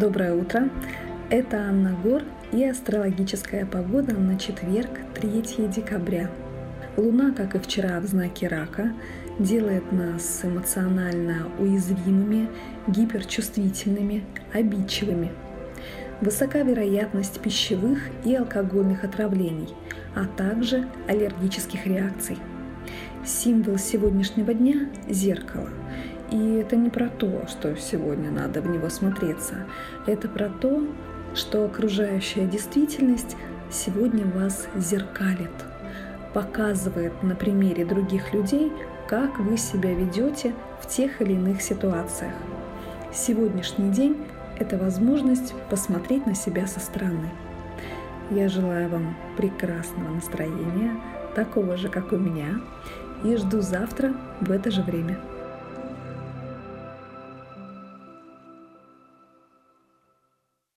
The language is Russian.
Доброе утро! Это Анна Гор и астрологическая погода на четверг, 3 декабря. Луна, как и вчера, в знаке рака, делает нас эмоционально уязвимыми, гиперчувствительными, обидчивыми. Высока вероятность пищевых и алкогольных отравлений, а также аллергических реакций. Символ сегодняшнего дня – зеркало – и это не про то, что сегодня надо в него смотреться. Это про то, что окружающая действительность сегодня вас зеркалит, показывает на примере других людей, как вы себя ведете в тех или иных ситуациях. Сегодняшний день – это возможность посмотреть на себя со стороны. Я желаю вам прекрасного настроения, такого же, как у меня, и жду завтра в это же время.